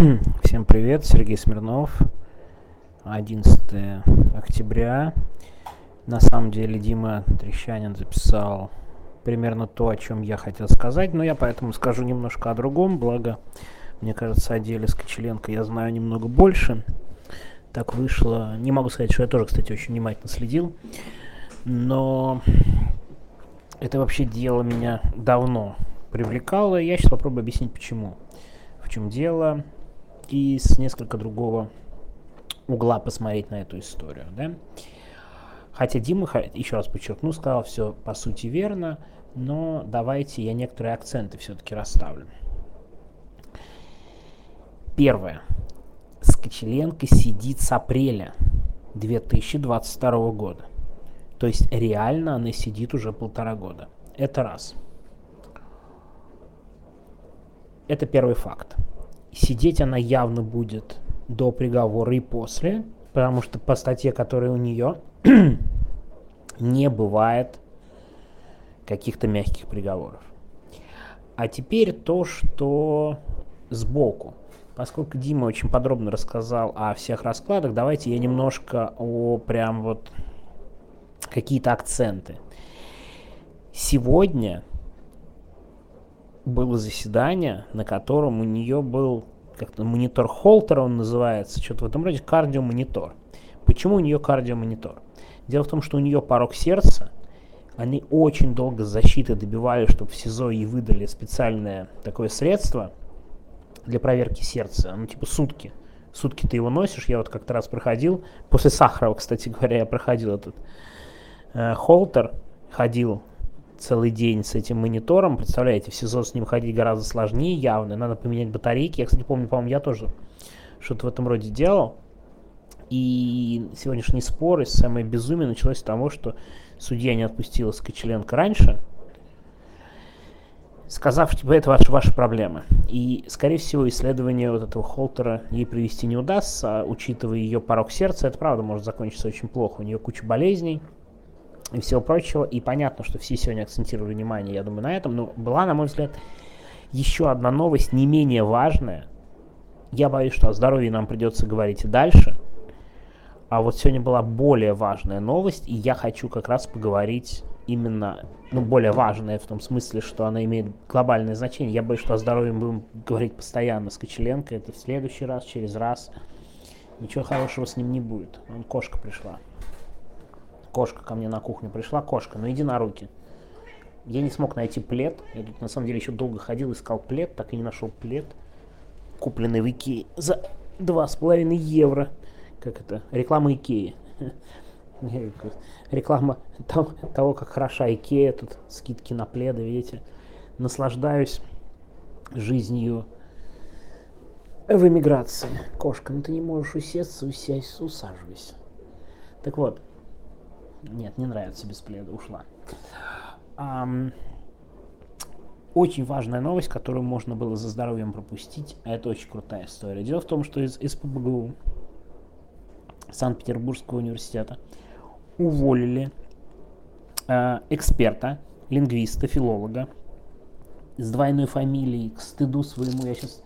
Всем привет, Сергей Смирнов. 11 октября. На самом деле Дима Трещанин записал примерно то, о чем я хотел сказать, но я поэтому скажу немножко о другом, благо, мне кажется, о деле Скочеленко я знаю немного больше. Так вышло. Не могу сказать, что я тоже, кстати, очень внимательно следил, но это вообще дело меня давно привлекало, я сейчас попробую объяснить, почему. В чем дело, и с несколько другого угла посмотреть на эту историю, да. Хотя Дима, еще раз подчеркну, сказал все по сути верно, но давайте я некоторые акценты все-таки расставлю. Первое. Скочеленко сидит с апреля 2022 года. То есть реально она сидит уже полтора года. Это раз. Это первый факт. Сидеть она явно будет до приговора и после, потому что по статье, которая у нее, не бывает каких-то мягких приговоров. А теперь то, что сбоку. Поскольку Дима очень подробно рассказал о всех раскладах, давайте я немножко о прям вот какие-то акценты. Сегодня было заседание, на котором у нее был как-то монитор Холтера он называется, что-то в этом роде, кардиомонитор. Почему у нее кардиомонитор? Дело в том, что у нее порог сердца, они очень долго защиты добивали, чтобы в СИЗО ей выдали специальное такое средство для проверки сердца, ну типа сутки. Сутки ты его носишь, я вот как-то раз проходил, после Сахарова, кстати говоря, я проходил этот э, Холтер, ходил целый день с этим монитором. Представляете, в СИЗО с ним ходить гораздо сложнее явно. Надо поменять батарейки. Я, кстати, помню, по-моему, я тоже что-то в этом роде делал. И сегодняшний спор и самое безумие началось с того, что судья не отпустила Скочеленко раньше, сказав, типа, это ваши, ваши проблемы. И, скорее всего, исследование вот этого Холтера ей привести не удастся, а, учитывая ее порог сердца, это правда может закончиться очень плохо. У нее куча болезней, и всего прочего. И понятно, что все сегодня акцентировали внимание, я думаю, на этом. Но была, на мой взгляд, еще одна новость, не менее важная. Я боюсь, что о здоровье нам придется говорить и дальше. А вот сегодня была более важная новость, и я хочу как раз поговорить именно, ну, более важная в том смысле, что она имеет глобальное значение. Я боюсь, что о здоровье мы будем говорить постоянно с Кочеленко. Это в следующий раз, через раз. Ничего хорошего с ним не будет. Вон кошка пришла. Кошка ко мне на кухню пришла. Кошка, ну иди на руки. Я не смог найти плед. Я тут на самом деле еще долго ходил, искал плед, так и не нашел плед. Купленный в Икее за 2,5 евро. Как это? Реклама Икеи. Реклама того, как хороша Икея. Тут скидки на пледы, видите. Наслаждаюсь жизнью в эмиграции. Кошка, ну ты не можешь усесться, усясь, усаживайся. Так вот, нет, не нравится без пледа, ушла. Um, очень важная новость, которую можно было за здоровьем пропустить, а это очень крутая история. Дело в том, что из СПБГУ Санкт-Петербургского университета уволили э, эксперта, лингвиста, филолога с двойной фамилией, к стыду своему, я сейчас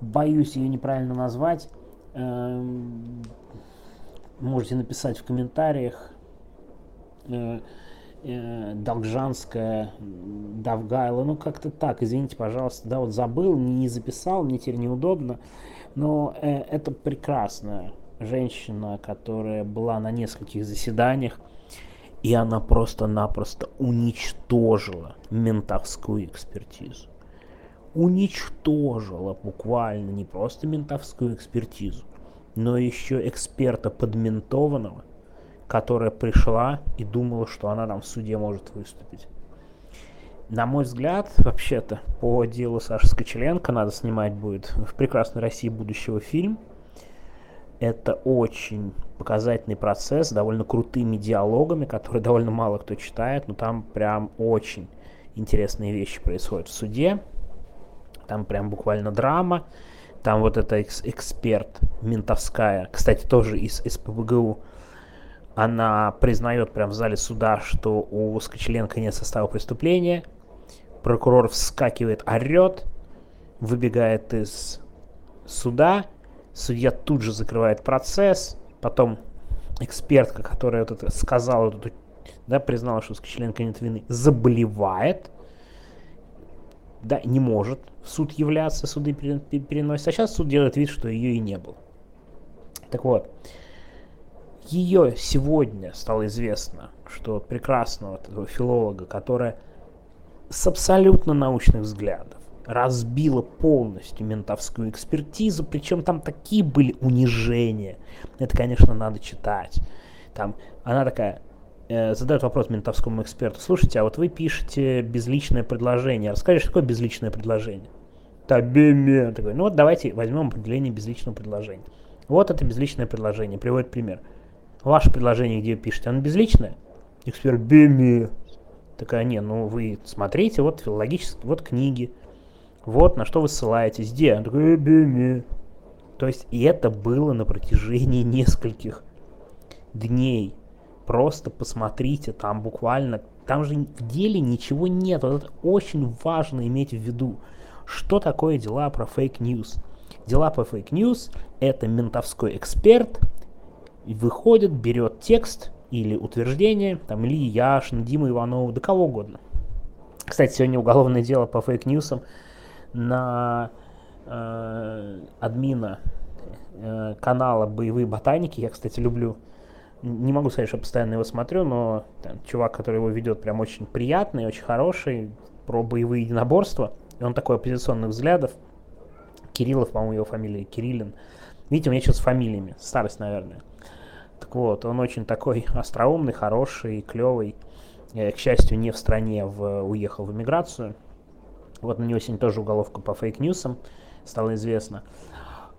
боюсь ее неправильно назвать, э, можете написать в комментариях, Долгжанская, Давгайла, ну как-то так, извините, пожалуйста, да, вот забыл, не записал, мне теперь неудобно, но э, это прекрасная женщина, которая была на нескольких заседаниях, и она просто-напросто уничтожила ментовскую экспертизу. Уничтожила буквально не просто ментовскую экспертизу, но еще эксперта подментованного, которая пришла и думала, что она там в суде может выступить. На мой взгляд, вообще-то, по делу Саши Скочеленко надо снимать будет в «Прекрасной России» будущего фильм. Это очень показательный процесс, довольно крутыми диалогами, которые довольно мало кто читает, но там прям очень интересные вещи происходят в суде. Там прям буквально драма. Там вот эта экс эксперт ментовская, кстати, тоже из, из она признает прямо в зале суда, что у Скочеленко нет состава преступления. Прокурор вскакивает, орет, выбегает из суда, судья тут же закрывает процесс, потом экспертка, которая вот это сказала, да, признала, что Скочеленко нет вины, заболевает, да, не может в суд являться, суды переносят, а сейчас суд делает вид, что ее и не было. Так вот, ее сегодня стало известно, что прекрасного этого филолога, которая с абсолютно научных взглядов разбила полностью ментовскую экспертизу, причем там такие были унижения. Это, конечно, надо читать. Там она такая, э, задает вопрос ментовскому эксперту, слушайте, а вот вы пишете безличное предложение, расскажите, что такое безличное предложение? Табеме. Такой, ну вот давайте возьмем определение безличного предложения. Вот это безличное предложение, приводит пример. Ваше предложение, где пишете, оно безличное? Эксперт, беме. Такая, не, ну вы смотрите, вот филологические, вот книги, вот на что вы ссылаетесь, где? Он такой, беме. То есть и это было на протяжении нескольких дней. Просто посмотрите, там буквально, там же в деле ничего нет. Вот это очень важно иметь в виду. Что такое дела про fake news? Дела по fake news – это ментовской эксперт, выходит, берет текст или утверждение, там, Ильи Яшин, Дима Иванова, да кого угодно. Кстати, сегодня уголовное дело по фейк-ньюсам на э, админа э, канала «Боевые ботаники». Я, кстати, люблю не могу сказать, что постоянно его смотрю, но там, чувак, который его ведет, прям очень приятный, очень хороший, про боевые единоборства. И он такой оппозиционных взглядов. Кириллов, по-моему, его фамилия, Кириллин. Видите, у меня что с фамилиями, старость, наверное. Так вот, он очень такой остроумный, хороший, клевый. К счастью, не в стране, в, уехал в эмиграцию. Вот на него сегодня тоже уголовка по фейк-ньюсам стало известно.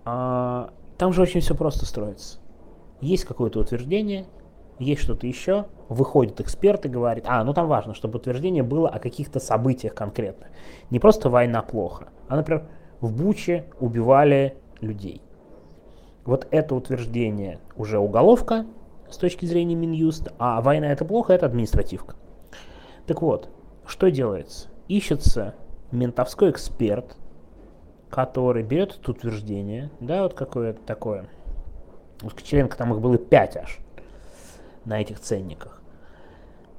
А, там же очень все просто строится. Есть какое-то утверждение, есть что-то еще, выходит эксперт и говорит, а, ну там важно, чтобы утверждение было о каких-то событиях конкретно. Не просто война плохо, а, например, в Буче убивали людей. Вот это утверждение уже уголовка с точки зрения Минюста, а война это плохо, это административка. Так вот, что делается? Ищется ментовской эксперт, который берет это утверждение, да, вот какое-то такое. У Скочеленко там их было 5 аж на этих ценниках.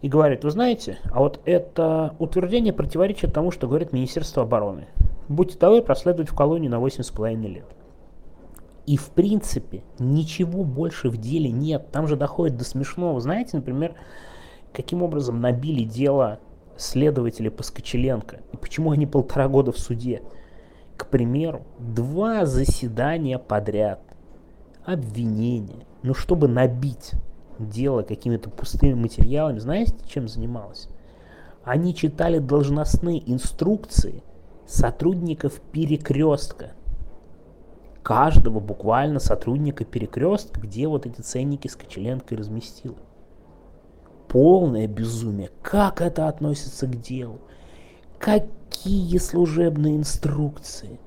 И говорит, вы знаете, а вот это утверждение противоречит тому, что говорит Министерство обороны. Будьте добры проследовать в колонию на 8,5 лет. И в принципе ничего больше в деле нет. Там же доходит до смешного. Знаете, например, каким образом набили дело следователи по Скочеленко и почему они полтора года в суде. К примеру, два заседания подряд, обвинения. Ну, чтобы набить дело какими-то пустыми материалами, знаете, чем занималась? Они читали должностные инструкции сотрудников перекрестка. Каждого буквально сотрудника перекрестка, где вот эти ценники с Кочеленко разместила. Полное безумие. Как это относится к делу? Какие служебные инструкции?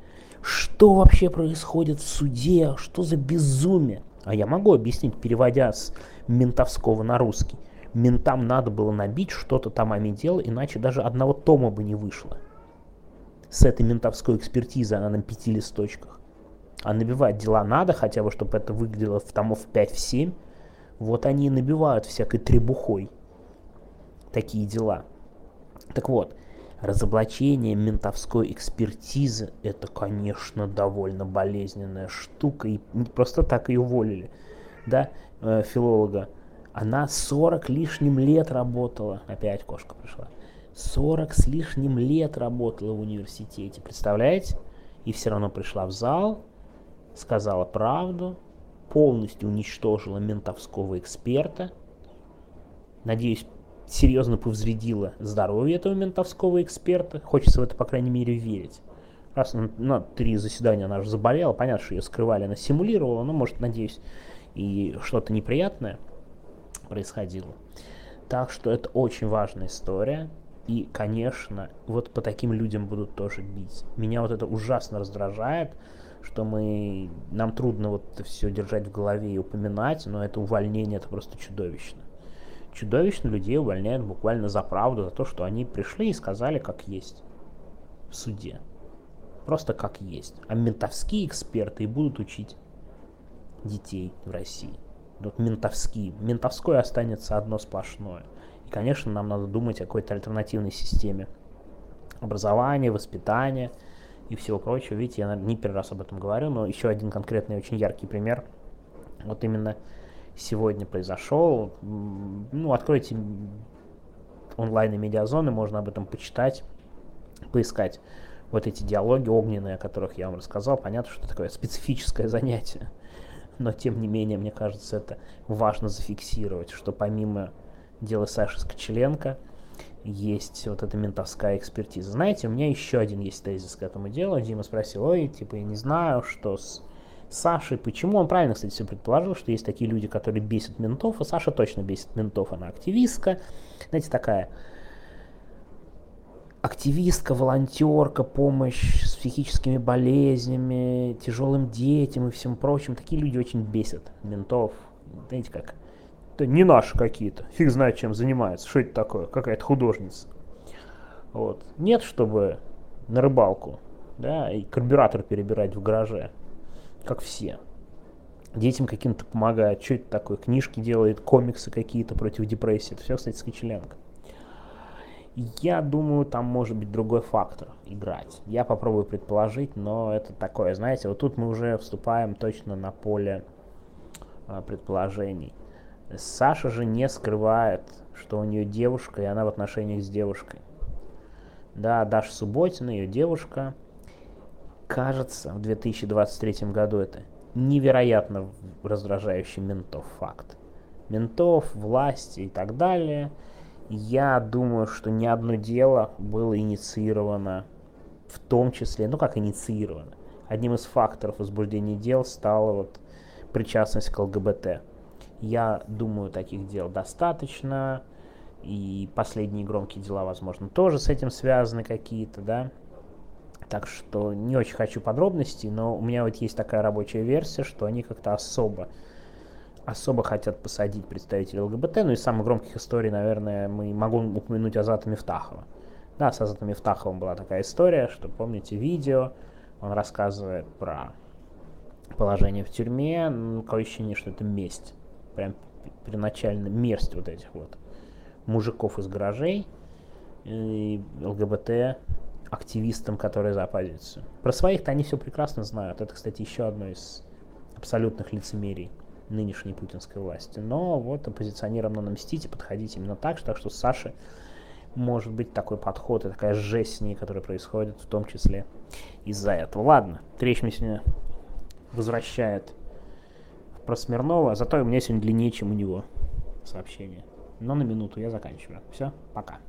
Что вообще происходит в суде? Что за безумие? А я могу объяснить, переводя с ментовского на русский. Ментам надо было набить что-то там ами дело, иначе даже одного тома бы не вышло. С этой ментовской экспертизы она на пяти листочках. А набивать дела надо, хотя бы, чтобы это выглядело в томов 5-7. Вот они и набивают всякой требухой такие дела. Так вот, разоблачение ментовской экспертизы – это, конечно, довольно болезненная штука, и не просто так ее уволили да, э, филолога, она 40 лишним лет работала, опять кошка пришла, 40 с лишним лет работала в университете, представляете? И все равно пришла в зал, сказала правду, полностью уничтожила ментовского эксперта, надеюсь, серьезно повзведила здоровье этого ментовского эксперта, хочется в это, по крайней мере, верить. Раз на, на три заседания она же заболела, понятно, что ее скрывали, она симулировала, но, может, надеюсь, и что-то неприятное происходило. Так что это очень важная история. И, конечно, вот по таким людям будут тоже бить. Меня вот это ужасно раздражает, что мы, нам трудно вот это все держать в голове и упоминать, но это увольнение, это просто чудовищно. Чудовищно людей увольняют буквально за правду, за то, что они пришли и сказали, как есть в суде. Просто как есть. А ментовские эксперты и будут учить детей в России. Вот ментовские. Ментовское останется одно сплошное. И, конечно, нам надо думать о какой-то альтернативной системе образования, воспитания и всего прочего. Видите, я, наверное, не первый раз об этом говорю, но еще один конкретный очень яркий пример. Вот именно сегодня произошел. Ну, откройте онлайн и медиазоны, можно об этом почитать, поискать вот эти диалоги огненные, о которых я вам рассказал. Понятно, что это такое специфическое занятие, но тем не менее, мне кажется, это важно зафиксировать, что помимо дела Саши Скочеленко есть вот эта ментовская экспертиза. Знаете, у меня еще один есть тезис к этому делу. Дима спросил, ой, типа, я не знаю, что с Сашей, почему он правильно, кстати, все предположил, что есть такие люди, которые бесят ментов, и Саша точно бесит ментов, она активистка, знаете, такая активистка, волонтерка, помощь с психическими болезнями, тяжелым детям и всем прочим. Такие люди очень бесят ментов. Знаете как? Это не наши какие-то. Фиг знает, чем занимаются. Что это такое? Какая-то художница. Вот. Нет, чтобы на рыбалку, да, и карбюратор перебирать в гараже как все. Детям каким-то помогает. Что это такое? Книжки делает, комиксы какие-то против депрессии. Это все, кстати, Скочеленко. Я думаю, там может быть другой фактор играть. Я попробую предположить, но это такое, знаете, вот тут мы уже вступаем точно на поле а, предположений. Саша же не скрывает, что у нее девушка, и она в отношениях с девушкой. Да, Даша Субботина, ее девушка, кажется, в 2023 году это невероятно раздражающий ментов факт. Ментов, власти и так далее. Я думаю, что ни одно дело было инициировано, в том числе, ну как инициировано, одним из факторов возбуждения дел стала вот причастность к ЛГБТ. Я думаю, таких дел достаточно, и последние громкие дела, возможно, тоже с этим связаны какие-то, да. Так что не очень хочу подробностей, но у меня вот есть такая рабочая версия, что они как-то особо особо хотят посадить представителей ЛГБТ. Ну и самых громких историй, наверное, мы могу упомянуть Азата Мифтахова. Да, с Азатом Мифтаховым была такая история, что, помните, видео, он рассказывает про положение в тюрьме, ну, такое ощущение, что это месть. Прям первоначально месть вот этих вот мужиков из гаражей и ЛГБТ активистам, которые за оппозицию. Про своих-то они все прекрасно знают. Это, кстати, еще одно из абсолютных лицемерий нынешней путинской власти. Но вот оппозиционерам надо мстить и подходить именно так, так что с Сашей может быть такой подход и такая жесть с ней, которая происходит в том числе из-за этого. Ладно, речь мне сегодня возвращает про Смирнова, зато у меня сегодня длиннее, чем у него сообщение. Но на минуту я заканчиваю. Все, пока.